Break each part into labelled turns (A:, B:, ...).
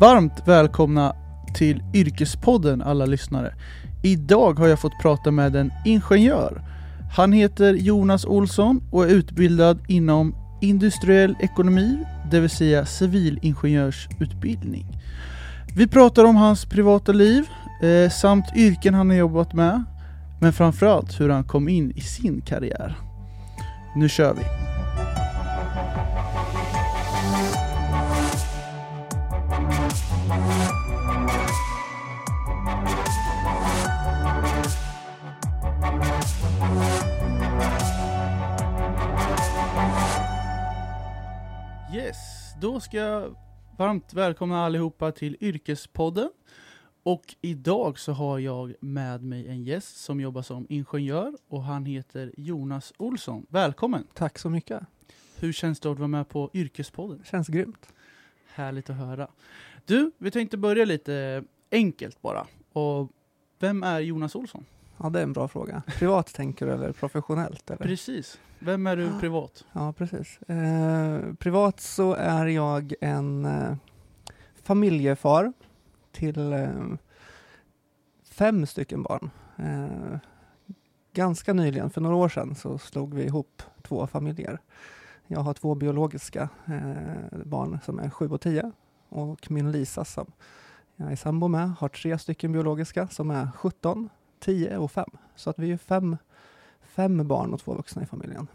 A: Varmt välkomna till Yrkespodden alla lyssnare. Idag har jag fått prata med en ingenjör. Han heter Jonas Olsson och är utbildad inom industriell ekonomi, det vill säga civilingenjörsutbildning. Vi pratar om hans privata liv eh, samt yrken han har jobbat med, men framförallt hur han kom in i sin karriär. Nu kör vi! Yes, då ska jag varmt välkomna allihopa till Yrkespodden. Och idag så har jag med mig en gäst som jobbar som ingenjör och han heter Jonas Olsson. Välkommen!
B: Tack så mycket.
A: Hur känns det att vara med på Yrkespodden?
B: Känns grymt.
A: Härligt att höra. Du, vi tänkte börja lite enkelt bara. Och vem är Jonas Olsson?
B: Ja, det är en bra fråga. Privat tänker du eller professionellt? Eller?
A: Precis. Vem är du
B: Ah.
A: privat?
B: Ja, precis. Eh, privat så är jag en eh, familjefar till eh, fem stycken barn. Eh, ganska nyligen, för några år sedan, så slog vi ihop två familjer. Jag har två biologiska eh, barn som är sju och tio och min Lisa som jag är sambo med har tre stycken biologiska som är 17, 10 och 5. Så att vi är fem, fem barn och två vuxna i familjen.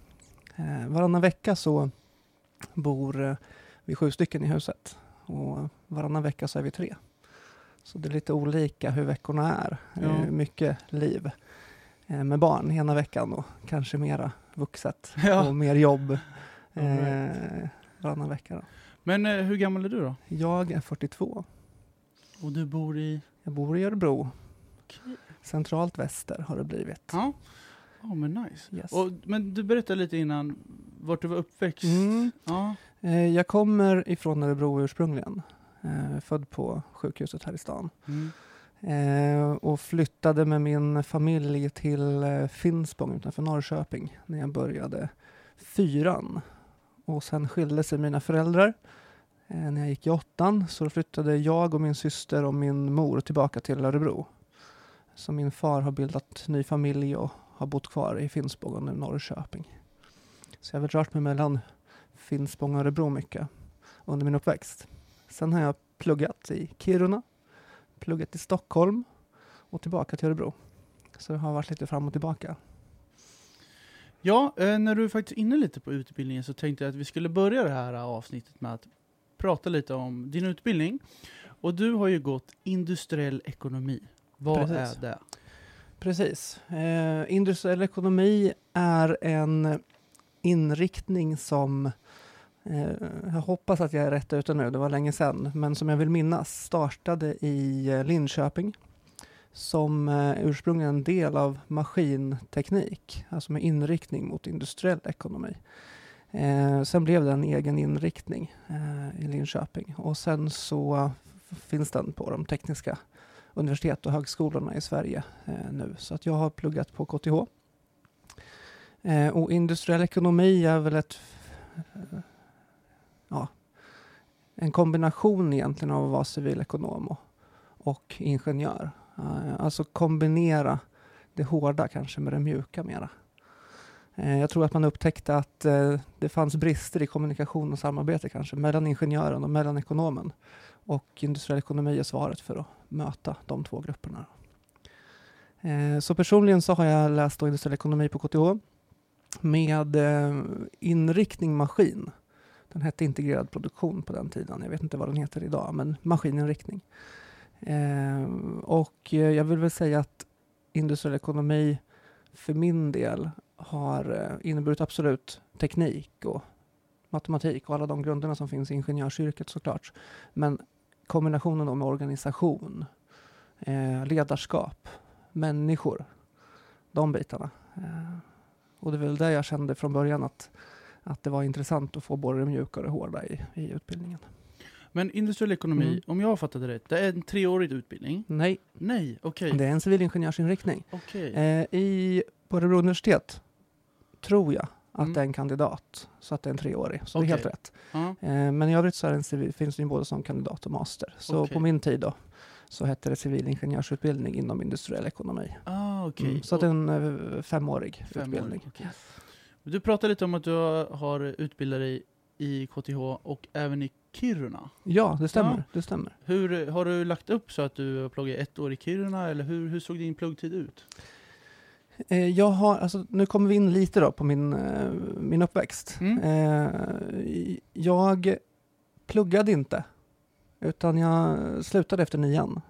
B: Eh, varannan vecka så bor eh, vi sju stycken i huset och varannan vecka så är vi tre. Så det är lite olika hur veckorna är.
A: Ja.
B: Eh, mycket liv eh, med barn ena veckan och kanske mera vuxet
A: Ja.
B: och mer jobb eh, varannan vecka. Då.
A: Men eh, hur gammal är du då?
B: Jag är 42.
A: Och du bor i?
B: Jag bor i Örebro.
A: Okej.
B: Centralt väster har det blivit.
A: Ja. Ja, men nice.
B: Yes.
A: Och, men du berättade lite innan vart du var uppväxt.
B: Mm.
A: Ja.
B: Eh, Jag kommer ifrån Örebro ursprungligen. Eh, född på sjukhuset här i stan.
A: Mm.
B: Eh, och flyttade med min familj till eh, Finspång utanför Norrköping när jag började fyran. Och sen skilde sig mina föräldrar eh, när jag gick i åttan. Så då flyttade jag och min syster och min mor tillbaka till Örebro. Så min far har bildat ny familj och har bott kvar i Finspång och nu Norrköping. Så jag har väl rört mig mellan Finspång och Örebro mycket under min uppväxt. Sen har jag pluggat i Kiruna, pluggat i Stockholm och tillbaka till Örebro. Så det har varit lite fram och tillbaka.
A: Ja, eh, när du är faktiskt inne lite på utbildningen så tänkte jag att vi skulle börja det här avsnittet med att prata lite om din utbildning. Och du har ju gått industriell ekonomi. Vad
B: Precis.
A: är det?
B: Precis. Eh, industriell ekonomi är en inriktning som eh, jag hoppas att jag är rätt ute nu, det var länge sedan, men som jag vill minnas startade i eh, Linköping som eh, ursprungligen en del av maskinteknik, alltså med inriktning mot industriell ekonomi. Eh, sen blev det en egen inriktning eh, i Linköping och sen så finns den på de tekniska universitet och högskolorna i Sverige eh, nu. Så att jag har pluggat på KTH. Eh, och industriell ekonomi är väl ett, eh, ja, en kombination egentligen av att vara civilekonom och, och ingenjör. Eh, alltså kombinera det hårda kanske med det mjuka mera. Eh, jag tror att man upptäckte att eh, det fanns brister i kommunikation och samarbete kanske mellan ingenjören och mellan ekonomen. Och industriell ekonomi är svaret för att möta de två grupperna. Eh, så personligen så har jag läst industriell ekonomi på KTH med inriktning maskin. Den hette integrerad produktion på den tiden. Jag vet inte vad den heter idag, men maskininriktning. Och jag vill väl säga att industriell ekonomi för min del har eh, inneburit absolut teknik och matematik och alla de grunderna som finns i ingenjörsyrket såklart. Men kombinationen då med organisation, eh, ledarskap, människor, de bitarna. Eh, och det är väl det jag kände från början att, att det var intressant att få både det mjuka och det hårda i, i utbildningen.
A: Men industriell ekonomi,
B: Mm.
A: om jag har fattat det rätt, det är en treårig utbildning?
B: Nej,
A: Nej, okej.
B: det är en civilingenjörsinriktning.
A: Okej.
B: Eh, i, på Örebro universitet tror jag att
A: Mm.
B: det är en kandidat, så att det är en treårig. Så det är helt rätt. Eh, men i övrigt så en civil, finns det ju både som kandidat och master. Så
A: Okej.
B: på min tid då, så hette det civilingenjörsutbildning inom industriell ekonomi.
A: Ah, okej.
B: Mm, så att det är en eh, femårig
A: Fem år,
B: utbildning.
A: okej. Du pratade lite om att du har- utbildat dig i KTH och även i Kiruna.
B: Ja, det stämmer.
A: Ja.
B: Det stämmer.
A: Hur Har du lagt upp så att du har pluggat ett år i Kiruna eller hur, hur såg din pluggtid ut?
B: Eh, jag har, alltså, nu kommer vi in lite då på min, eh, min uppväxt.
A: Mm.
B: Eh, jag pluggade inte, utan jag slutade efter nian.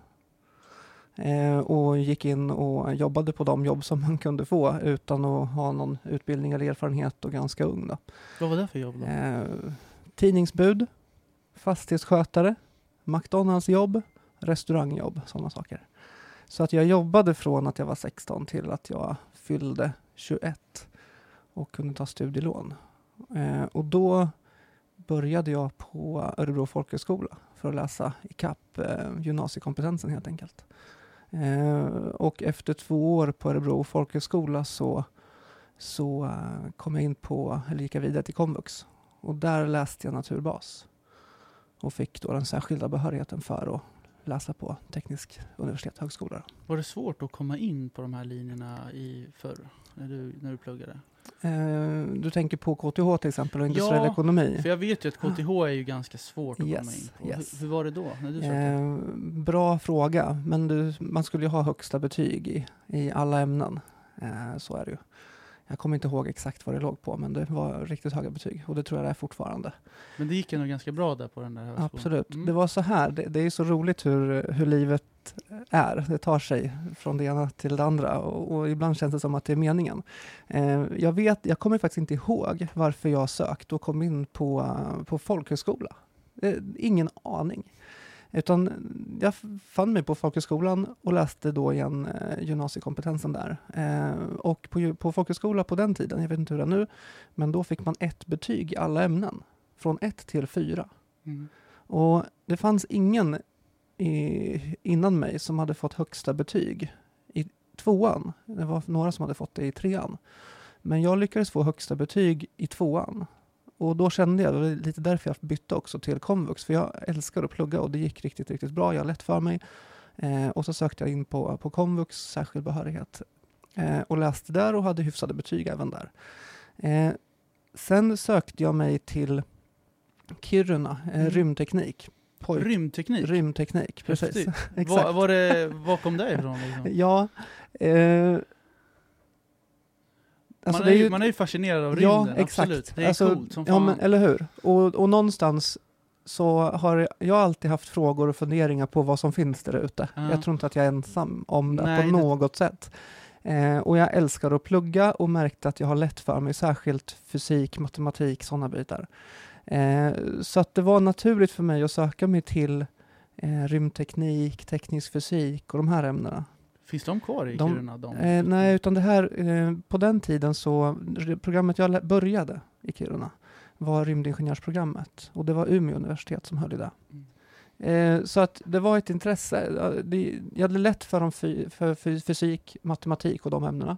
B: Och gick in och jobbade på de jobb som man kunde få utan att ha någon utbildning eller erfarenhet och ganska ung. Då.
A: Vad var det för jobb då?
B: Tidningsbud, fastighetsskötare, McDonalds-jobb, restaurangjobb, sådana saker. Så att jag jobbade från att jag var 16 till att jag fyllde 21 och kunde ta studielån. Eh, och då började jag på Örebro folkhögskola för att läsa ikapp eh, gymnasiekompetensen helt enkelt. Eh, och efter två år på Örebro folkhögskola så, så eh, kom jag in på, eller gick jag vidare till komvux och där läste jag naturbas och fick då den särskilda behörigheten för att läsa på teknisk universitet och högskola.
A: Var det svårt att komma in på de här linjerna i förr, när du, när du pluggade?
B: Eh, du tänker på KTH till exempel och industriell
A: Ja,
B: ekonomi.
A: För jag vet ju att KTH är ju ganska svårt att komma
B: Yes,
A: in på.
B: yes.
A: Hur, hur var det då, när du?
B: Eh, bra fråga, men du, man skulle ju ha högsta betyg i, i alla ämnen. Eh, så är det ju. Jag kommer inte ihåg exakt vad det låg på, men det var riktigt höga betyg och det tror jag det är fortfarande.
A: Men det gick ändå ganska bra där på den där högskolan?
B: Absolut.
A: Mm.
B: Det var så här, det, det är så roligt hur, hur livet är. Det tar sig från det ena till det andra och, och ibland känns det som att det är meningen. Eh, jag, vet, jag kommer faktiskt inte ihåg varför jag sökt och kom in på, på folkhögskola. Eh, ingen aning. Utan jag fann mig på folkhögskolan och läste då igen eh, gymnasiekompetensen där. Eh, och på, på folkhögskola på den tiden, jag vet inte hur det är nu, men då fick man ett betyg i alla ämnen. Från ett till fyra.
A: Mm.
B: Och det fanns ingen i, innan mig som hade fått högsta betyg i tvåan. Det var några som hade fått det i trean. Men jag lyckades få högsta betyg i tvåan. Och då kände jag, det var lite därför jag bytte också till komvux, för jag älskar att plugga och det gick riktigt, riktigt bra. Jag har lätt för mig. Eh, och så sökte jag in på, på komvux, särskild behörighet. Eh, och läste där och hade hyfsade betyg även där. Eh, sen sökte jag mig till Kiruna, eh,
A: Mm.
B: rymdteknik. Pojk,
A: Rymdteknik?
B: rymdteknik, precis.
A: Var, var det, var kom det ifrån? Liksom?
B: Ja, eh, alltså
A: man,
B: det
A: är
B: är
A: ju, man är ju fascinerad av
B: ja,
A: rymden,
B: exakt.
A: absolut. Det är
B: Alltså,
A: coolt som
B: Ja,
A: fan.
B: men, eller hur? Och, och någonstans så har jag alltid haft frågor och funderingar på vad som finns där ute.
A: Ja.
B: Jag tror inte att jag är ensam om det
A: Nej,
B: på
A: det-
B: något sätt. Eh, och jag älskar att plugga och märkte att jag har lätt för mig, särskilt fysik, matematik, sådana bitar. Eh, så att det var naturligt för mig att söka mig till eh, rymdteknik, teknisk fysik och de här ämnena.
A: Finns de kvar i
B: De-
A: Kiruna? De?
B: Eh, nej, utan det här, eh, på den tiden så, programmet jag började i Kiruna var rymdingenjörsprogrammet och det var Umeå universitet som höll i det.
A: Mm.
B: Eh, så att det var ett intresse. Det, jag hade lätt för, fy, för fy, fysik, matematik och de ämnena.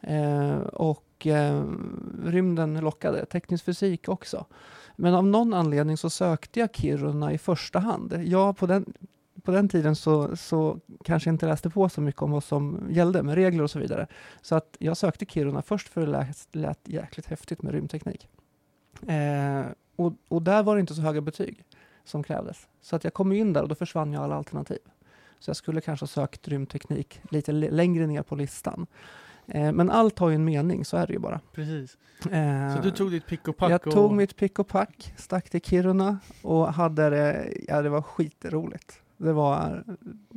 B: Eh, och eh, rymden lockade, teknisk fysik också. Men av någon anledning så sökte jag Kiruna i första hand. Jag på den, på den tiden så, så kanske inte läste på så mycket om vad som gällde med regler och så vidare. Så att jag sökte Kiruna först för det lät, lät jäkligt häftigt med rymdteknik. Eh, och, och där var det inte så höga betyg som krävdes. Så att jag kom in där och då försvann ju alla alternativ. Så jag skulle kanske ha sökt rymdteknik lite längre ner på listan. Eh, men allt har ju en mening, så är det ju bara.
A: Precis.
B: Eh,
A: Så du tog ditt pick och pack?
B: jag
A: och...
B: tog mitt pick och pack, stack till Kiruna och hade det, ja det var skitroligt. Det var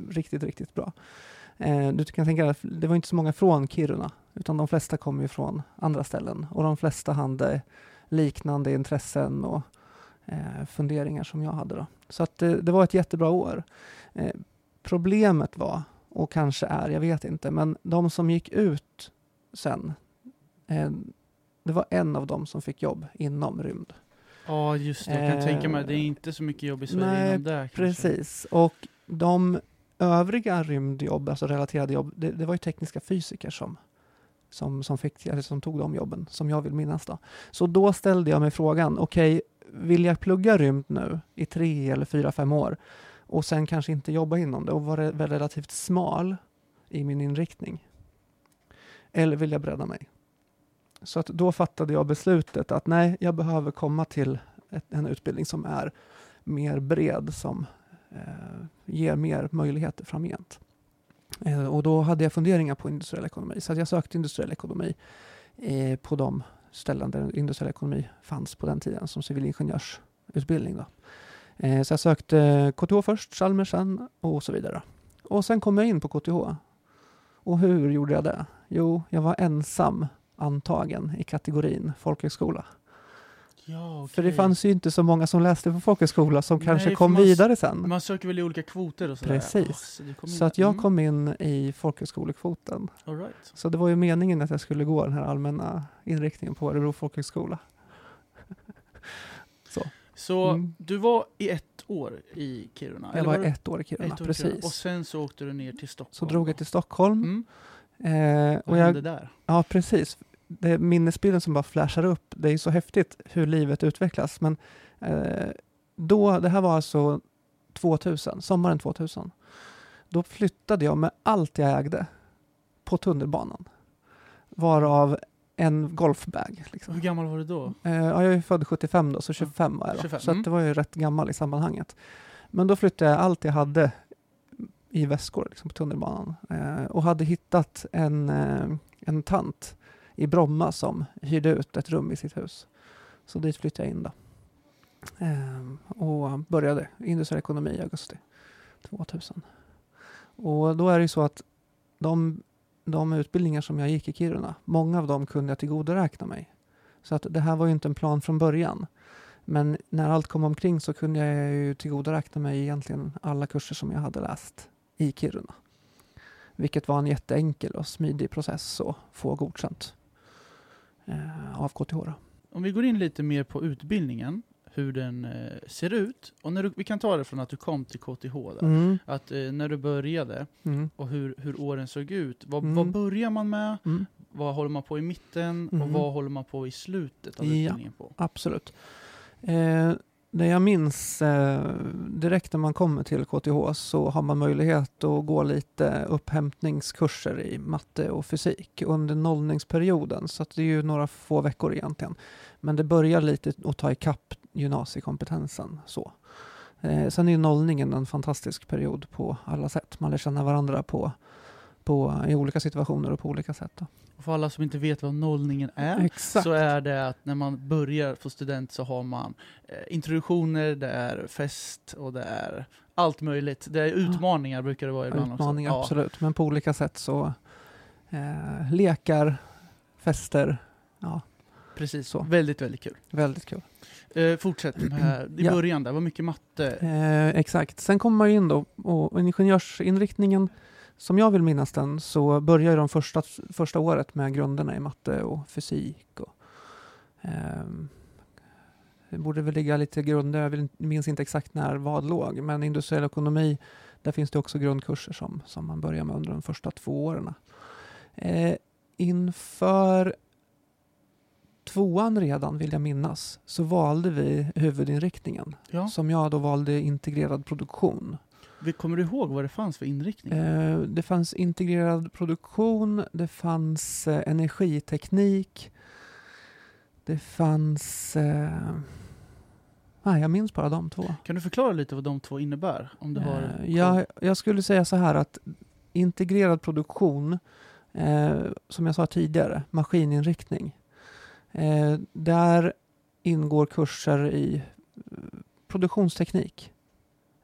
B: riktigt, riktigt bra. Eh, du kan tänka att det var inte så många från Kiruna, utan de flesta kom ju från andra ställen och de flesta hade liknande intressen och eh, funderingar som jag hade då. Så att det, det var ett jättebra år. Eh, problemet var, och kanske är, jag vet inte, men de som gick ut sen, eh, det var en av dem som fick jobb inom rymd.
A: Ja, just det. Jag kan
B: Eh,
A: tänka mig. Det är inte så mycket jobb i Sverige
B: nej,
A: inom det. kanske.
B: Precis, och de övriga rymdjobb, alltså relaterade jobb, det, det var ju tekniska fysiker som som, som, fick, eller som tog de jobben, som jag vill minnas. Då. Så då ställde jag mig frågan, okej, okay, vill jag plugga rymd nu i tre eller fyra, fem år och sen kanske inte jobba inom det och vara relativt smal i min inriktning? Eller vill jag bredda mig? Så att då fattade jag beslutet att nej, jag behöver komma till ett, en utbildning som är mer bred, som eh, ger mer möjligheter framgent. Eh, och då hade jag funderingar på industriell ekonomi, så jag sökte industriell ekonomi eh, på de ställen där industriell ekonomi fanns på den tiden som civilingenjörsutbildning. Då. Eh, så jag sökte KTH först, Chalmers sen och så vidare. Och sen kom jag in på KTH. Och hur gjorde jag det? Jo, jag var ensam antagen i kategorin folkhögskola.
A: Ja, okay.
B: För det fanns ju inte så många som läste på folkhögskola som Nej, kanske kom vidare sen.
A: Man söker väl i olika kvoter och sådär.
B: Precis. Oh, så, så att jag mm. kom in i folkhögskolekvoten.
A: All right.
B: Så det var ju meningen att jag skulle gå den här allmänna inriktningen på Örebro folkhögskola.
A: så så mm. du var i ett år i Kiruna?
B: Jag var, var ett år i Kiruna, år precis. Kiruna.
A: Och sen så åkte du ner till Stockholm?
B: Så drog jag till Stockholm.
A: Mm. Eh, Vad hände där?
B: Ja, precis det minnesbilden som bara flashar upp, det är så häftigt hur livet utvecklas. Men eh, då, det här var alltså 2000, sommaren 2000. Då flyttade jag med allt jag ägde på tunnelbanan. Varav en golfbag. Liksom.
A: Hur gammal var du då?
B: Eh, ja, jag är född 75 då, så 25 var jag då. 25. Så mm. det var ju rätt gammal i sammanhanget. Men då flyttade jag allt jag hade i väskor liksom, på tunnelbanan eh, och hade hittat en, eh, en tant i Bromma som hyrde ut ett rum i sitt hus. Så dit flyttade jag in då. Eh, och började industriell ekonomi i augusti 2000. Och då är det ju så att de, de utbildningar som jag gick i Kiruna, många av dem kunde jag tillgodoräkna mig. Så att det här var ju inte en plan från början. Men när allt kom omkring så kunde jag ju tillgodoräkna mig egentligen alla kurser som jag hade läst i Kiruna. Vilket var en jätteenkel och smidig process att få godkänt eh, av KTH.
A: Om vi går in lite mer på utbildningen, hur den eh, ser ut. Och när du, vi kan ta det från att du kom till KTH, där. Mm. att eh, när du började mm. och hur, hur åren såg ut. Vad, mm. vad börjar man med? Mm. Vad håller man på i mitten och mm. vad håller man på i slutet av utbildningen?
B: Ja, på? Absolut. Eh, det jag minns eh, direkt när man kommer till KTH så har man möjlighet att gå lite upphämtningskurser i matte och fysik under nollningsperioden. Så det är ju några få veckor egentligen. Men det börjar lite att ta ikapp gymnasiekompetensen. Så. Eh, sen är nollningen en fantastisk period på alla sätt. Man lär känna varandra på, på, i olika situationer och på olika sätt. Då.
A: För alla som inte vet vad nollningen är,
B: Exakt.
A: så är det att när man börjar få student så har man eh, introduktioner, det är fest och det är allt möjligt. Det är utmaningar brukar det vara ibland
B: utmaningar,
A: också.
B: absolut. Ja. Men på olika sätt så eh, lekar, fester, ja.
A: Precis så. Väldigt, väldigt kul.
B: Väldigt kul.
A: Eh, fortsätt med, i ja. början där, var mycket matte.
B: Eh, exakt. Sen kommer man in då, och ingenjörsinriktningen som jag vill minnas den så börjar de första, första året med grunderna i matte och fysik. Och, eh, det borde väl ligga lite grunder, jag minns inte exakt när vad låg, men industriell ekonomi, där finns det också grundkurser som, som man börjar med under de första två åren. Eh, inför tvåan redan, vill jag minnas, så valde vi huvudinriktningen, ja. som jag då valde integrerad produktion.
A: Kommer du ihåg vad det fanns för inriktning?
B: Eh, det fanns integrerad produktion, det fanns eh, energiteknik, det fanns... Eh, nej, jag minns bara de två.
A: Kan du förklara lite vad de två innebär? Om du har
B: eh, jag, jag skulle säga så här att integrerad produktion, eh, som jag sa tidigare, maskininriktning. Eh, där ingår kurser i produktionsteknik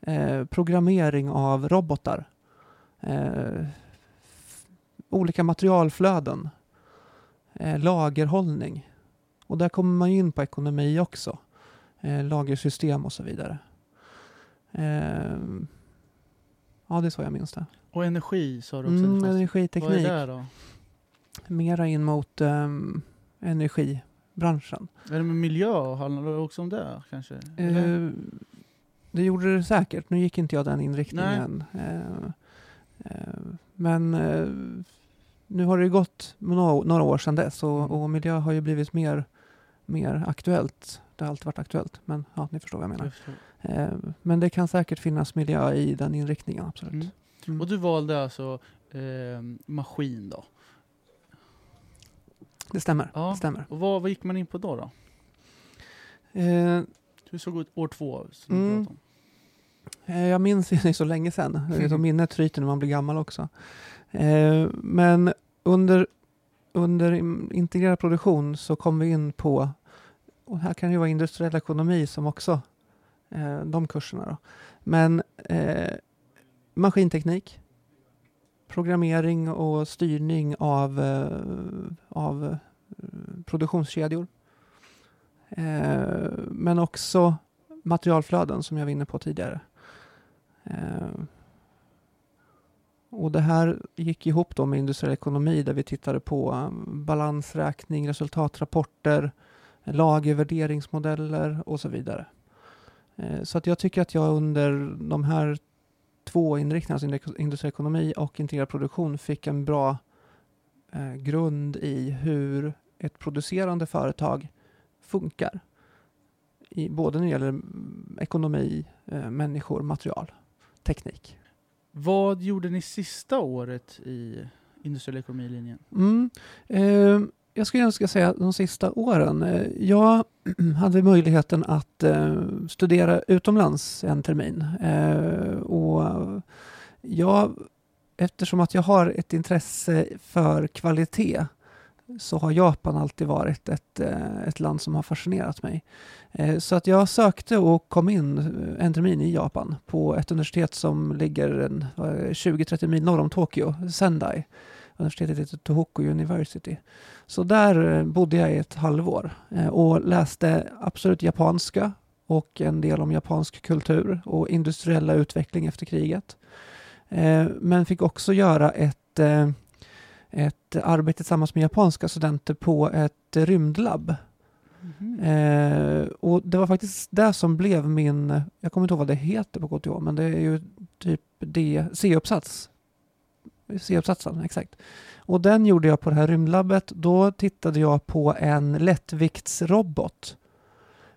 B: Eh, programmering av robotar, eh, olika materialflöden, eh, lagerhållning. Och där kommer man in på ekonomi också, eh, lagersystem och så vidare. Eh, ja, det är så jag minns det.
A: Och energi sa du också?
B: Mm, energiteknik.
A: Vad är det då?
B: Mera in mot um, energibranschen.
A: Är det med miljö? Handlar det också om det kanske?
B: Uh, det gjorde det säkert. Nu gick inte jag den inriktningen. Eh, eh, men eh, nu har det gått några, några år sedan dess och, och miljö har ju blivit mer, mer aktuellt. Det har alltid varit aktuellt, men ja, ni förstår vad jag menar.
A: Jag.
B: Eh, men det kan säkert finnas miljö i den inriktningen, absolut.
A: Mm.
B: Mm.
A: Och du valde alltså eh, maskin då?
B: Det stämmer.
A: Ja.
B: Det stämmer.
A: Och vad, vad gick man in på då? då?
B: Eh,
A: Hur såg ut år två som du
B: Mm.
A: pratade om?
B: Eh, Jag minns det är så länge sedan. Och minnet ryter när man blir gammal också. Eh, Men under, under in- integrerad produktion så kom vi in på, och här kan det ju vara industriell ekonomi som också, eh, de kurserna då. Men maskinteknik, programmering och styrning av, av produktionskedjor. Eh, Men också materialflöden som jag var inne på tidigare. Eh, och det här gick ihop då med industriell ekonomi där vi tittade på um, balansräkning, resultatrapporter, lagervärderingsmodeller och så vidare. Eh, så att jag tycker att jag under de här två inriktningarna, alltså industriell ekonomi och integrerad produktion, fick en bra eh, grund i hur ett producerande företag funkar. I, både när det gäller ekonomi, eh, människor, material, teknik.
A: Vad gjorde ni sista året i industriell ekonomilinjen?
B: Mm. Eh, jag skulle önska säga de sista åren. Eh, jag hade möjligheten att eh, studera utomlands en termin. Eh, och jag, eftersom att jag har ett intresse för kvalitet så har Japan alltid varit ett, eh, ett land som har fascinerat mig. Eh, så att jag sökte och kom in eh, en termin i Japan på ett universitet som ligger 20-30 mil norr om Tokyo, Sendai. Universitetet heter Tohoku University. Så där bodde jag i ett halvår och läste absolut japanska och en del om japansk kultur och industriella utveckling efter kriget. Men fick också göra ett, ett arbete tillsammans med japanska studenter på ett rymdlabb.
A: Mhm.
B: Eh, och det var faktiskt det som blev min, jag kommer inte ihåg vad det heter på KTH, men det är ju typ C-uppsats. C-uppsatsen, exakt. Och den gjorde jag på det här rymdlabbet. Då tittade jag på en lättviktsrobot.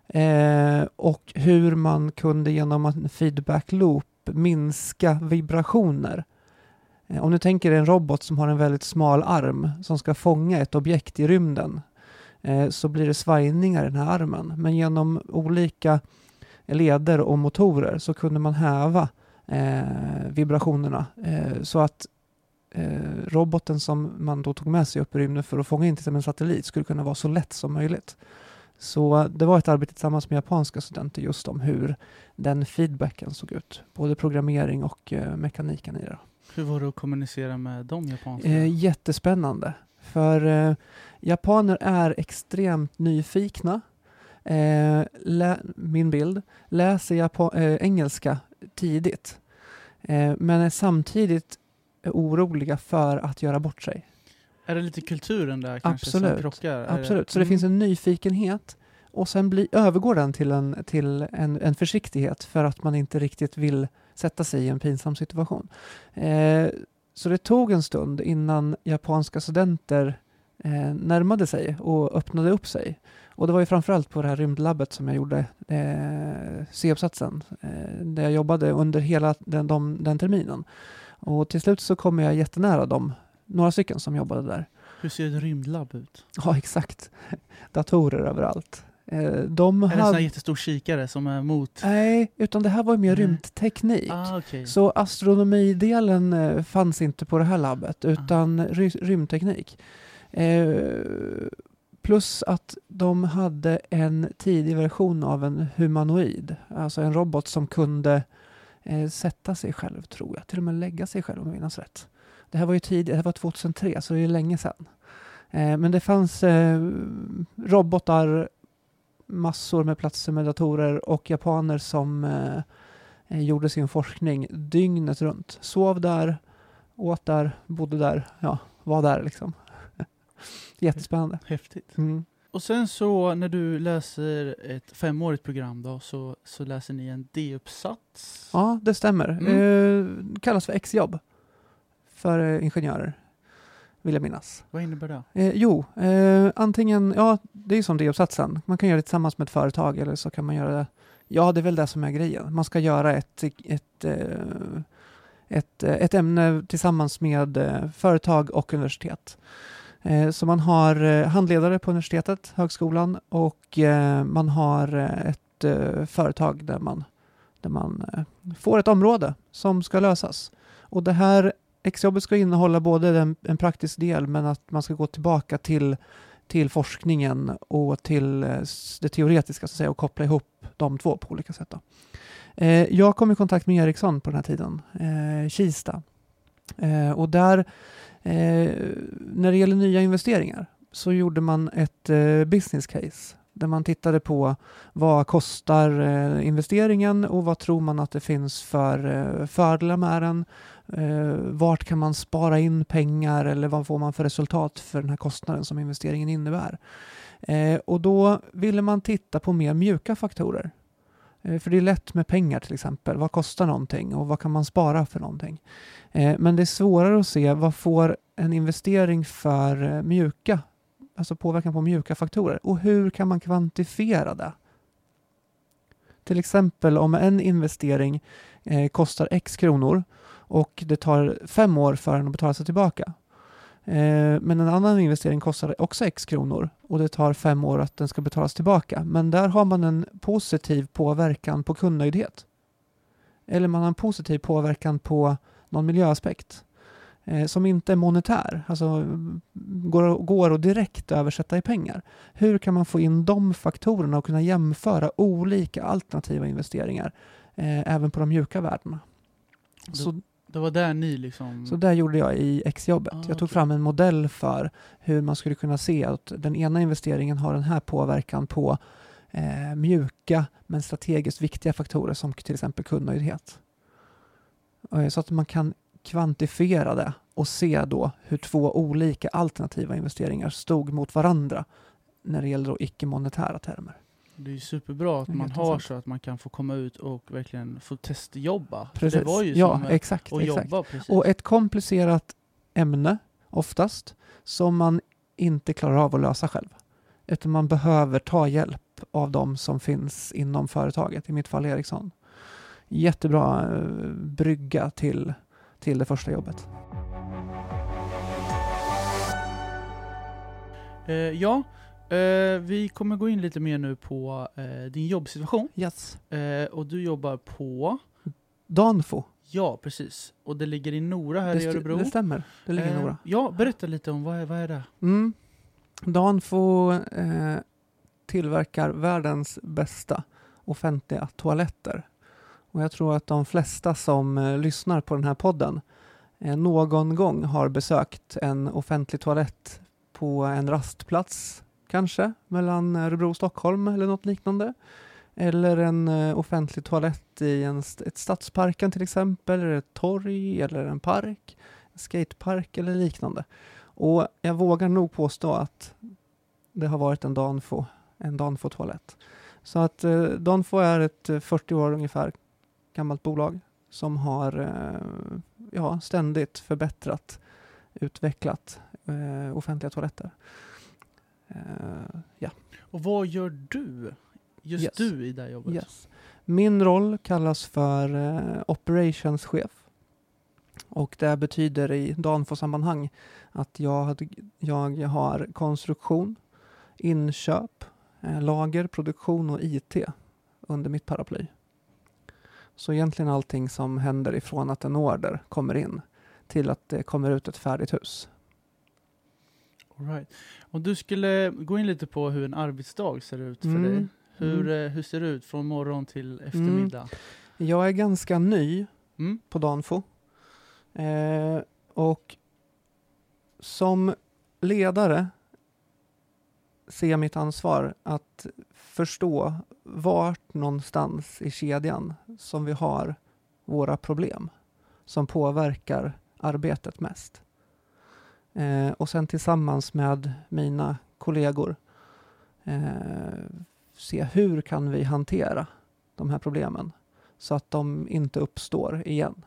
B: Eh, och hur man kunde genom en feedback loop minska vibrationer. Eh, om du tänker dig en robot som har en väldigt smal arm som ska fånga ett objekt i rymden eh, så blir det svajningar i den här armen. Men genom olika leder och motorer så kunde man häva eh, vibrationerna eh, så att eh, roboten som man då tog med sig upp i rymden för att fånga in till exempel en satellit skulle kunna vara så lätt som möjligt. Så eh, det var ett arbete tillsammans med japanska studenter just om hur den feedbacken såg ut. Både programmering och eh, mekaniken i det.
A: Hur var det att kommunicera med de japanska?
B: Eh, jättespännande. För eh, japaner är extremt nyfikna. Eh, min bild. Läser Japan- eh, engelska tidigt. Eh, men är samtidigt oroliga för att göra bort sig.
A: är det lite kulturen där kanske som
B: Absolut.
A: krockar? Är
B: Absolut. Så det
A: Mm.
B: finns en nyfikenhet och sen bli, övergår den till, en, till en, en försiktighet för att man inte riktigt vill sätta sig i en pinsam situation. Eh, så det tog en stund innan japanska studenter eh, närmade sig och öppnade upp sig. Och det var ju framförallt på det här rymdlabbet som jag gjorde eh, C-uppsatsen, eh, där jag jobbade under hela den, de, den terminen. Och till slut så kom jag jättenära dem, några stycken som jobbade där.
A: Hur ser ett rymdlabb ut?
B: Ja, exakt. Datorer överallt. Eh, de
A: Är det en sån
B: hade...
A: jättestor kikare som är mot...
B: Nej, utan det här var mer
A: Nej.
B: rymdteknik.
A: Ah, okej.
B: Så astronomidelen eh, fanns inte på det här labbet, utan ry rymdteknik. Eh, plus att de hade en tidig version av en humanoid, alltså en robot som kunde eh, sätta sig själv, tror jag. Till och med lägga sig själv om jag minns rätt. Det här var ju tidigt, det här var 2003, så det är länge sedan. Eh, men det fanns robotar, massor med platser med datorer och japaner som eh, eh, gjorde sin forskning dygnet runt. Sov där, åt där, bodde där, ja, var där liksom. Jättespännande.
A: Häftigt.
B: Mm.
A: Och sen så när du läser ett femårigt program då så, så läser ni en D-uppsats?
B: Ja, det stämmer.
A: Mm.
B: Eh, kallas för exjobb för eh, ingenjörer. Vill jag minnas.
A: Vad innebär det?
B: Eh, jo, eh, antingen, ja det är som D-uppsatsen. Man kan göra det tillsammans med ett företag eller så kan man göra det, ja det är väl det som är grejen. Man ska göra ett, ett, eh, ett, eh, ett ämne tillsammans med eh, företag och universitet. Eh, så man har handledare på universitetet, högskolan och man har ett företag där man, där man får ett område som ska lösas. Och det här exjobbet ska innehålla både den, en praktisk del men att man ska gå tillbaka till, till forskningen och till eh, det teoretiska så att säga, och koppla ihop de två på olika sätt. Då. Eh, jag kom i kontakt med Ericsson på den här tiden, eh, Kista. Eh, och där, eh, när det gäller nya investeringar, så gjorde man ett eh, business case där man tittade på vad kostar eh, investeringen och vad tror man att det finns för eh, fördelar med den. Eh, vart kan man spara in pengar eller vad får man för resultat för den här kostnaden som investeringen innebär. Eh, och då ville man titta på mer mjuka faktorer. Eh, för det är lätt med pengar till exempel. Vad kostar någonting och vad kan man spara för någonting? Eh, men det är svårare att se vad får en investering för eh, mjuka, alltså påverkan på mjuka faktorer och hur kan man kvantifiera det? Till exempel om en investering eh, kostar x kronor och det tar fem år för den att betala sig tillbaka. Eh, men en annan investering kostar också x kronor och det tar fem år att den ska betalas tillbaka. Men där har man en positiv påverkan på kundnöjdhet. Eller man har en positiv påverkan på någon miljöaspekt eh, som inte är monetär, alltså går, går att direkt översätta i pengar. Hur kan man få in de faktorerna och kunna jämföra olika alternativa investeringar eh, även på de mjuka värdena?
A: Det-
B: Så,
A: Det var där ni liksom...
B: så där gjorde jag i exjobbet.
A: Ah,
B: jag tog
A: okej.
B: fram en modell för hur man skulle kunna se att den ena investeringen har den här påverkan på eh, mjuka men strategiskt viktiga faktorer som till exempel kundnöjdhet. Eh, Så att man kan kvantifiera det och se då hur två olika alternativa investeringar stod mot varandra när det gäller icke-monetära termer.
A: Det är superbra att man har så att man kan få komma ut och verkligen få testjobba.
B: Precis.
A: Det var ju
B: ja,
A: som
B: exakt.
A: att
B: exakt.
A: jobba precis.
B: Och ett komplicerat ämne, oftast, som man inte klarar av att lösa själv. Utan man behöver ta hjälp av de som finns inom företaget, i mitt fall Ericsson. Jättebra eh, brygga till, till det första jobbet.
A: Eh, ja, eh, vi kommer gå in lite mer nu på eh, din jobbsituation.
B: Yes.
A: Och du jobbar på...
B: Danfo,
A: Ja, precis. Och det ligger i Nora här
B: det,
A: i Örebro.
B: det stämmer. Det ligger i Nora.
A: Ja, berätta lite om vad är, vad är det?
B: Mm. Danfo tillverkar världens bästa offentliga toaletter. Och jag tror att de flesta som eh, lyssnar på den här podden eh, någon gång har besökt en offentlig toalett på en rastplats, kanske mellan Örebro och Stockholm eller något liknande. Eller en eh, offentlig toalett i en, ett stadsparken till exempel, eller ett torg eller en park, en skatepark eller liknande. Och jag vågar nog påstå att det har varit en Danfo, en Danfo-toalett. Så att eh, Danfo är ett 40 år ungefär gammalt bolag som har eh, ja, ständigt förbättrat, utvecklat eh, offentliga toaletter. Eh, ja.
A: Och vad gör du? Just
B: Yes.
A: du i det här jobbet?
B: Yes. Min roll kallas för eh, operationschef. Och det betyder i Danfo-sammanhang att jag, jag har konstruktion, inköp, eh, lager, produktion och IT under mitt paraply. Så egentligen allting som händer ifrån att en order kommer in till att det kommer ut ett färdigt hus.
A: All right. Om du skulle gå in lite på hur en arbetsdag ser ut för
B: Mm.
A: dig. Hur,
B: Mm.
A: eh, hur ser det ut från morgon till eftermiddag?
B: Jag är ganska ny
A: Mm.
B: på Danfo. Eh, och som ledare se mitt ansvar att förstå vart någonstans i kedjan som vi har våra problem som påverkar arbetet mest. Eh, och sen tillsammans med mina kollegor eh, se hur kan vi hantera de här problemen så att de inte uppstår igen.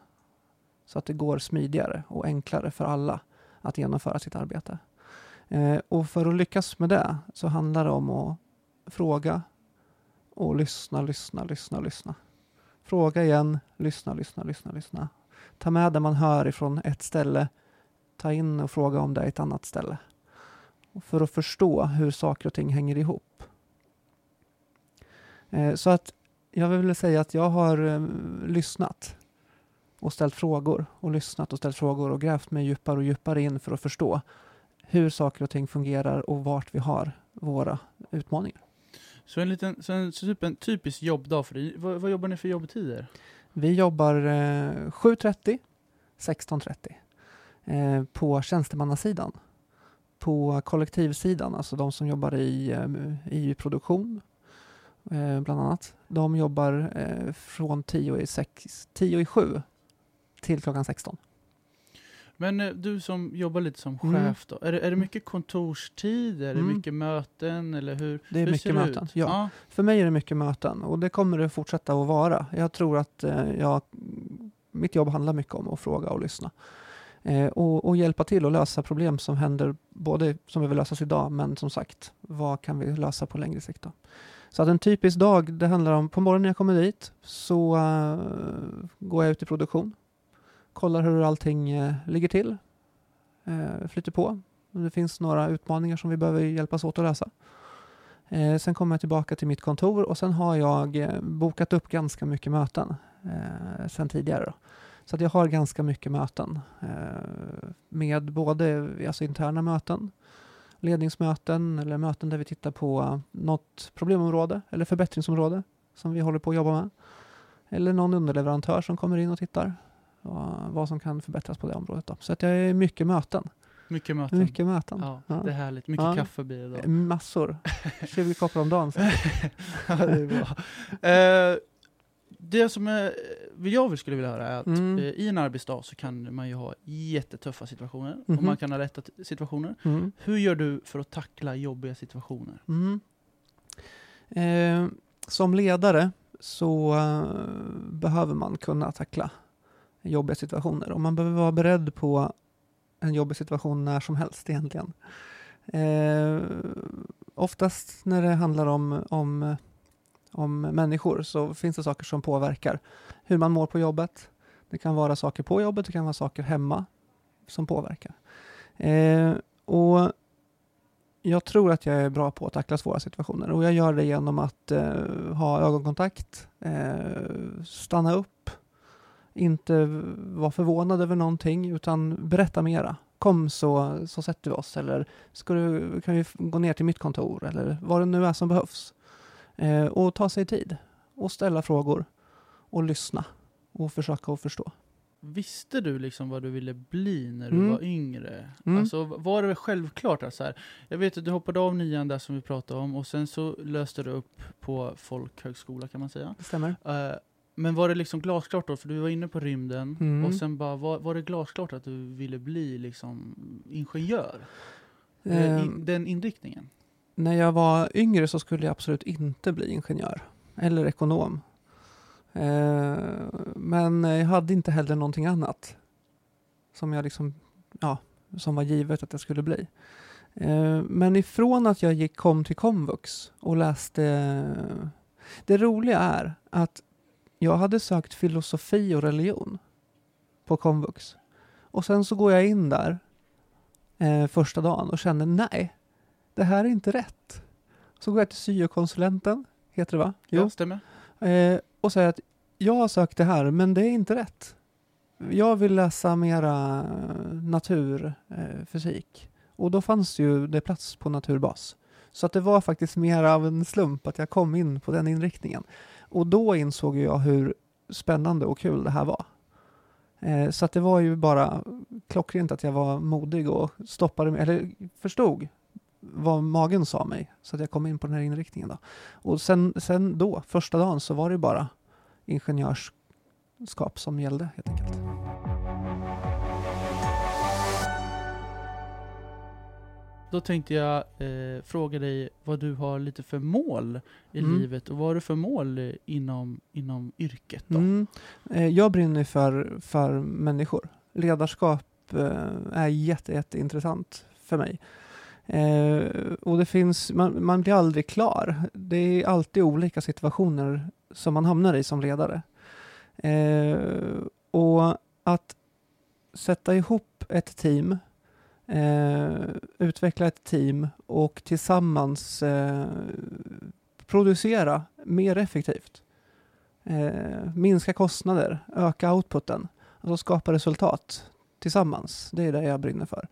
B: Så att det går smidigare och enklare för alla att genomföra sitt arbete. Eh, och för att lyckas med det så handlar det om att fråga och lyssna, lyssna, lyssna, lyssna. Fråga igen, lyssna, lyssna, lyssna, lyssna. Ta med det man hör ifrån ett ställe, ta in och fråga om det är ett annat ställe. För att förstå hur saker och ting hänger ihop. Eh, så att jag vill säga att jag har eh, lyssnat och ställt frågor och lyssnat och ställt frågor och grävt mig djupare och djupare in för att förstå hur saker och ting fungerar och vart vi har våra utmaningar.
A: Så en, liten, så en, typ en typisk jobbdag för dig, vad, vad jobbar ni för jobbtider?
B: Vi jobbar eh, 7.30, 16.30 eh, på tjänstemannasidan. På kollektivsidan, alltså de som jobbar i, eh, i produktion eh, bland annat. De jobbar eh, från 10 i, 6, 10 i 7 till klockan 16.
A: Men eh, du som jobbar lite som
B: Mm.
A: chef då, är det, är det mycket kontorstid, är det
B: Mm.
A: mycket möten eller hur?
B: Det är
A: hur
B: mycket möten,
A: ut?
B: ja. För mig är det mycket möten och det kommer det fortsätta att vara. Jag tror att eh, jag, mitt jobb handlar mycket om att fråga och lyssna. Eh, och, och hjälpa till att lösa problem som händer, både som behöver lösas idag, men som sagt, vad kan vi lösa på längre sikt då? Så att en typisk dag, det handlar om, på morgonen när jag kommer dit så eh, går jag ut i produktion, kollar hur allting eh, ligger till, eh, flyter på. Om det finns några utmaningar som vi behöver hjälpas åt att lösa. Eh, sen kommer jag tillbaka till mitt kontor och sen har jag eh, bokat upp ganska mycket möten eh, sen tidigare. Då. Så att jag har ganska mycket möten eh, med både alltså interna möten, ledningsmöten eller möten där vi tittar på något problemområde eller förbättringsområde som vi håller på att jobba med. Eller någon underleverantör som kommer in och tittar och vad som kan förbättras på det området. Då. Så att jag är mycket möten.
A: Mycket möten.
B: Mycket möten.
A: Ja,
B: Ja.
A: det är härligt. Mycket
B: Ja.
A: kaffe blir det då.
B: Massor. 20 koppar om dagen.
A: ja, det är bra. Eh, det som är, vad jag skulle vilja höra är att
B: Mm.
A: eh, i en arbetsdag så kan man ju ha jättetuffa situationer och
B: Mhm.
A: man kan ha rätta situationer.
B: Mm.
A: Hur gör du för att tackla jobbiga situationer?
B: Mm. Eh, som ledare så eh, behöver man kunna tackla jobbiga situationer och man behöver vara beredd på en jobbig situation när som helst egentligen. Eh, oftast när det handlar om, om, om människor så finns det saker som påverkar hur man mår på jobbet. Det kan vara saker på jobbet, det kan vara saker hemma som påverkar. Eh, och jag tror att jag är bra på att tackla svåra situationer och jag gör det genom att eh, ha ögonkontakt, eh, stanna upp, inte vara förvånad över någonting utan berätta mera. Kom så, så sätter vi oss eller ska du, kan vi gå ner till mitt kontor eller vad det nu är som behövs. Eh, och ta sig tid och ställa frågor och lyssna och försöka att förstå.
A: Visste du liksom vad du ville bli när du
B: Mm.
A: var yngre?
B: Mm.
A: Alltså, var det självklart att så här, jag vet att du hoppade av nian där som vi pratade om och sen så löste du upp på folkhögskola kan man säga.
B: Det stämmer?
A: Eh, men var det liksom glasklart då? För du var inne på rymden
B: Mm.
A: och sen bara, var, var det glasklart att du ville bli liksom ingenjör? In, den inriktningen?
B: När jag var yngre så skulle jag absolut inte bli ingenjör eller ekonom. Eh, men jag hade inte heller någonting annat som jag liksom, ja, som var givet att jag skulle bli. Eh, men ifrån att jag gick, kom till komvux och läste... Det roliga är att jag hade sökt filosofi och religion på komvux. Och sen så går jag in där eh, första dagen och känner nej, det här är inte rätt. Så går jag till syokonsulenten, heter det va?
A: Ja, stämmer.
B: Eh, och säger att jag har sökt det här, men det är inte rätt. Jag vill läsa mera naturfysik. Eh, fysik. och då fanns ju det plats på naturbas. Så att det var faktiskt mer av en slump att jag kom in på den inriktningen. Och då insåg jag hur spännande och kul det här var. Eh, så att det var ju bara klockrent att jag var modig och stoppade mig, eller förstod vad magen sa mig. Så att jag kom in på den här inriktningen då. Och sen, sen då, första dagen, så var det bara ingenjörskap som gällde helt enkelt.
A: Då tänkte jag eh, fråga dig vad du har lite för mål i
B: Mm.
A: livet och vad har du för mål eh, inom, inom yrket då?
B: Mm. Eh, jag brinner för, för människor. Ledarskap eh, är jätte, jätteintressant för mig. Eh, och det finns, man, man blir aldrig klar. Det är alltid olika situationer som man hamnar i som ledare. Eh, och att sätta ihop ett team, eh, utveckla ett team och tillsammans eh, producera mer effektivt. Eh, minska kostnader, öka outputen, alltså skapa resultat tillsammans. Det är det jag brinner för.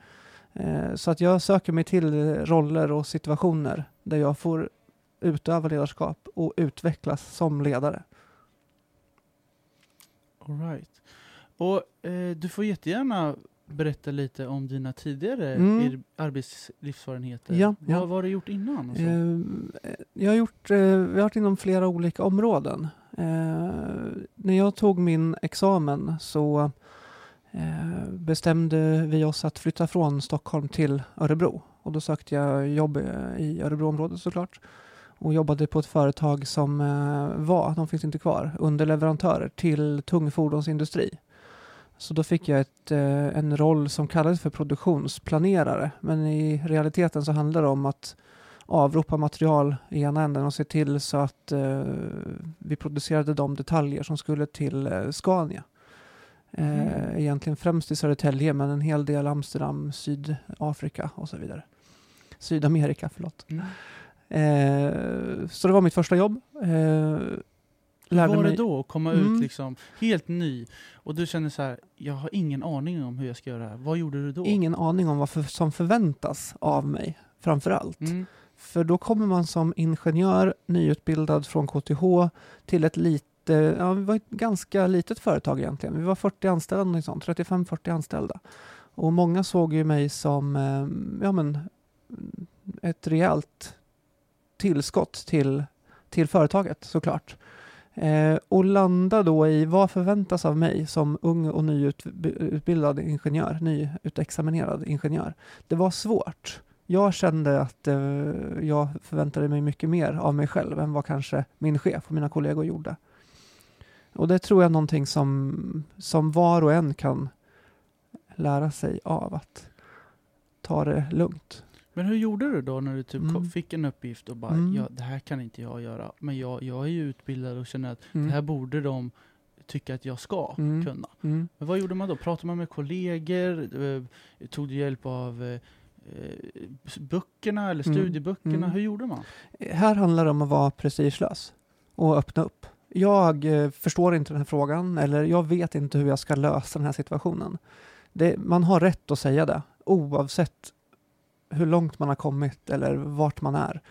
B: Eh, så att jag söker mig till roller och situationer där jag får utöva ledarskap och utvecklas som ledare.
A: All right. Och eh, du får jättegärna berätta lite om dina tidigare
B: Mm.
A: er- arbetslivserfarenheter.
B: Ja,
A: Vad
B: ja.
A: vad har du gjort innan?
B: Eh, jag har gjort, eh, vi har varit inom flera olika områden. Eh, när jag tog min examen så eh, bestämde vi oss att flytta från Stockholm till Örebro. Och då sökte jag jobb eh, i Örebroområdet såklart. Och jobbade på ett företag som eh, var, de finns inte kvar, underleverantörer till tung fordonsindustri. Så då fick jag ett, eh, en roll som kallades för produktionsplanerare. Men i realiteten så handlar det om att avropa material i ena änden och se till så att eh, vi producerade de detaljer som skulle till eh, Scania.
A: Mm.
B: Egentligen främst i Södertälje men en hel del Amsterdam, Sydafrika och så vidare. Sydamerika, förlåt.
A: Mm.
B: Eh, så det var mitt första jobb. Eh,
A: Hur
B: lärde
A: var det
B: mig-
A: då att komma
B: Mm.
A: ut liksom helt ny och du känner så här, jag har ingen aning om hur jag ska göra det här. Vad gjorde du då?
B: Ingen aning om vad för, som förväntas av mig, framför allt.
A: Mm.
B: För då kommer man som ingenjör, nyutbildad från KTH, till ett lite, ja, vi var ett ganska litet företag egentligen. Vi var 40 anställda, något sånt, 35-40 anställda. Och många såg ju mig som eh, ja, men, ett rejält tillskott till, till företaget såklart. Eh, och landa då i vad förväntas av mig som ung och nyutbildad ingenjör, nyutexaminerad ingenjör. Det var svårt. Jag kände att eh, jag förväntade mig mycket mer av mig själv än vad kanske min chef och mina kollegor gjorde. Och det tror jag är någonting som, som var och en kan lära sig av att ta det lugnt.
A: Men hur gjorde du då när du typ
B: Mm.
A: fick en uppgift och bara,
B: Mm.
A: ja, det här kan inte jag göra. Men jag, jag är ju utbildad och känner att
B: Mm.
A: det här borde de tycka att jag ska
B: Mm.
A: kunna.
B: Mm.
A: Men vad gjorde man då? Pratade man med kollegor? Eh, Tog du hjälp av eh, eh, böckerna eller
B: Mm.
A: studieböckerna? Hur gjorde man?
B: Här handlar det om att vara prestigelös och öppna upp. Jag förstår inte den här frågan eller jag vet inte hur jag ska lösa den här situationen. Det, man har rätt att säga det oavsett hur långt man har kommit eller vart man är.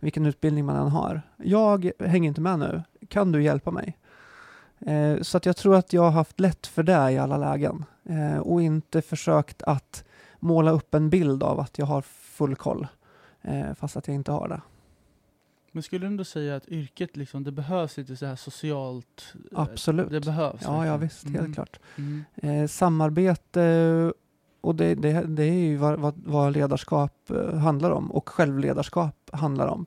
B: Vilken utbildning man än har. Jag hänger inte med nu. Kan du hjälpa mig? Eh, så att jag tror att jag har haft lätt för det i alla lägen eh, och inte försökt att måla upp en bild av att jag har full koll eh, fast att jag inte har det.
A: Men skulle du ändå säga att yrket liksom, det behövs lite så här socialt? eh,
B: Absolut.
A: Det behövs?
B: Ja, ja
A: verkligen.
B: visst, helt
A: Mm.
B: klart.
A: Mm.
B: Eh, samarbete och det, det, det är ju vad, vad, ledarskap eh, handlar om och självledarskap handlar om.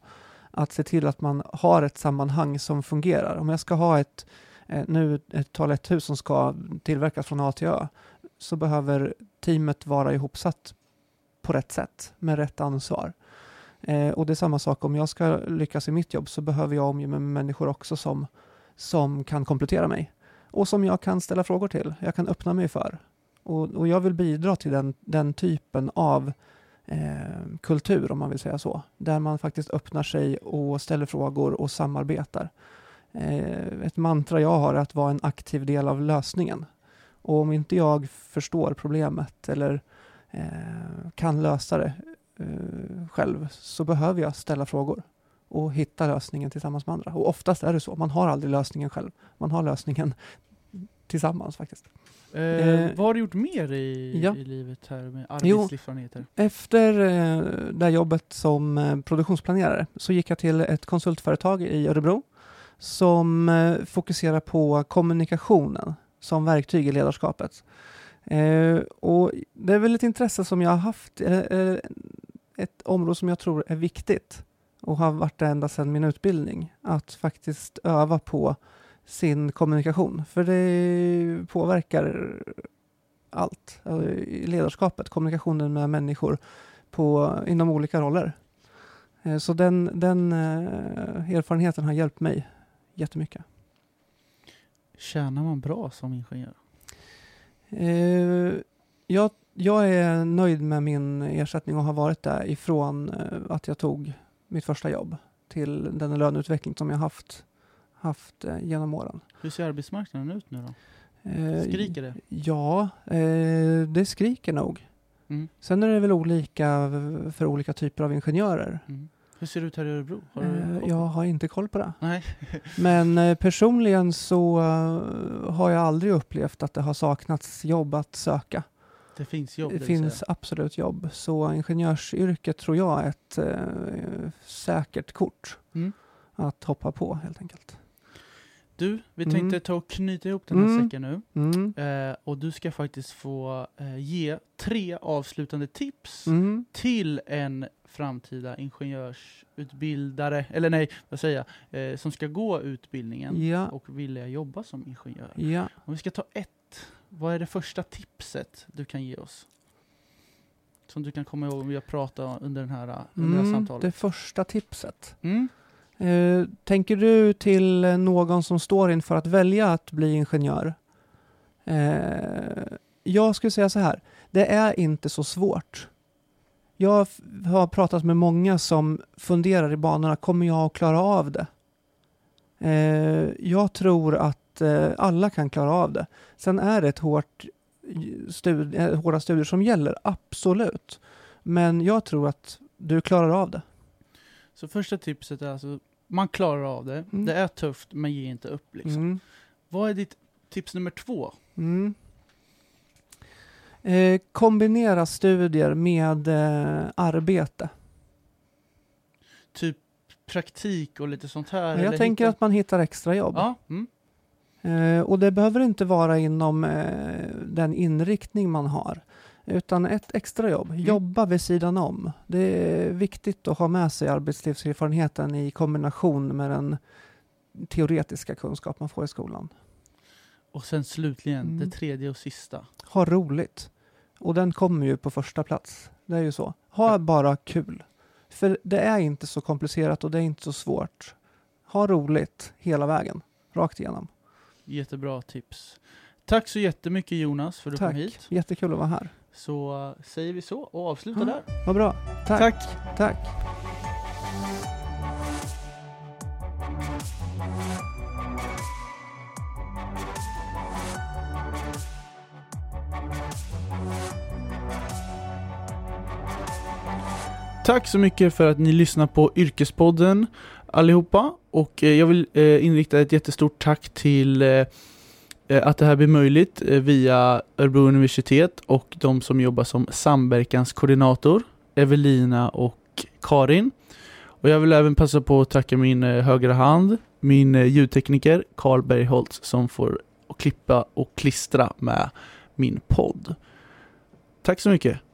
B: Att se till att man har ett sammanhang som fungerar. Om jag ska ha ett, eh, nu ett toaletthus som ska tillverkas från A till Ö så behöver teamet vara ihopsatt på rätt sätt med rätt ansvar. Eh, och det är samma sak om jag ska lyckas i mitt jobb så behöver jag omge mig med människor också som, som kan komplettera mig och som jag kan ställa frågor till. Jag kan öppna mig för. Och, och jag vill bidra till den, den typen av eh, kultur, om man vill säga så, där man faktiskt öppnar sig och ställer frågor och samarbetar. Eh, ett mantra jag har är att vara en aktiv del av lösningen. Och om inte jag förstår problemet eller eh, kan lösa det eh, själv så behöver jag ställa frågor och hitta lösningen tillsammans med andra. Och oftast är det så, man har aldrig lösningen själv. Man har lösningen tillsammans faktiskt.
A: Eh,
B: Eh,
A: vad har du gjort mer i,
B: ja.
A: i livet här med arbetslivserfarenheter?
B: Efter eh, det här jobbet som eh, produktionsplanerare så gick jag till ett konsultföretag i Örebro som eh, fokuserar på kommunikationen som verktyg i ledarskapet. Eh, och det är väl ett intresse som jag har haft, eh, ett område som jag tror är viktigt och har varit det ända sedan min utbildning, att faktiskt öva på sin kommunikation. För det påverkar allt. I Ledarskapet, kommunikationen med människor på, inom olika roller. Eh, Så den, den eh, erfarenheten har hjälpt mig jättemycket.
A: Tjänar man bra som ingenjör?
B: Eh, jag, jag är nöjd med min ersättning och har varit där ifrån att jag tog mitt första jobb till den löneutveckling som jag haft, haft eh, genom åren.
A: Hur ser arbetsmarknaden ut nu då?
B: Eh,
A: Skriker det?
B: Ja, eh, det skriker nog.
A: Mm.
B: Sen är det väl olika för olika typer av ingenjörer.
A: Mm. Hur ser det ut här i Örebro? Har
B: jag har inte koll på det.
A: Nej.
B: Men personligen så har jag aldrig upplevt att det har saknats jobb att söka.
A: Det finns jobb.
B: Det finns absolut jobb. Så ingenjörsyrket tror jag är ett eh, säkert kort
A: Mm.
B: att hoppa på helt enkelt.
A: Du, vi
B: Mm.
A: tänkte ta och knyta ihop den här
B: Mm.
A: säcken nu.
B: Mm.
A: Eh, och du ska faktiskt få eh, ge tre avslutande tips
B: Mm.
A: till en framtida ingenjörsutbildare, eller nej, vad säger jag, eh, som ska gå utbildningen
B: Ja,
A: och vilja jobba som ingenjör.
B: ja.
A: Om vi ska ta ett, vad är det första tipset du kan ge oss? Som du kan komma ihåg om vi har pratat under, den här, under det här
B: Mm,
A: samtalet.
B: det första tipset. Eh, tänker du till någon som står inför att välja att bli ingenjör? Eh, jag skulle säga så här, det är inte så svårt. Jag har pratat med många som funderar i banorna, kommer jag att klara av det? Eh, jag tror att eh, alla kan klara av det. Sen är det ett hårt studi eh, hårda studier som gäller, absolut. Men jag tror att du klarar av det.
A: Så första tipset är alltså, man klarar av det.
B: Mm.
A: Det är tufft, men ge inte upp liksom.
B: Mm.
A: Vad är ditt tips nummer två?
B: Mm. Eh, kombinera studier med eh, arbete.
A: Typ praktik och lite sånt här?
B: Jag tänker
A: hitta-
B: att man hittar extra jobb.
A: Ja, mm.
B: Eh, och det behöver inte vara inom eh, den inriktning man har. Utan ett extra jobb.
A: Mm.
B: Jobba vid sidan om. Det är viktigt att ha med sig arbetslivserfarenheten i kombination med den teoretiska kunskap man får i skolan.
A: Och sen slutligen,
B: Mm.
A: det tredje och sista.
B: Ha roligt. Och den kommer ju på första plats. Det är ju så. Ha bara kul. För det är inte så komplicerat och det är inte så svårt. Ha roligt hela vägen. Rakt igenom.
A: Jättebra tips. Tack så jättemycket Jonas för att du kom
B: Tack.
A: hit.
B: Jättekul att vara här.
A: Så säger vi så och avslutar
B: Ja.
A: där.
B: Vad bra. Tack.
A: Tack.
B: Tack.
A: Tack så mycket för att ni lyssnar på Yrkespodden allihopa. Och eh, jag vill eh, inrikta ett jättestort tack till eh, Eh, att det här blir möjligt eh, via Örebro universitet och de som jobbar som samverkanskoordinator, Evelina och Karin. Och jag vill även passa på att tacka min eh, högra hand, min ljudtekniker Karl Bergholtz som får klippa och klistra med min podd. Tack så mycket!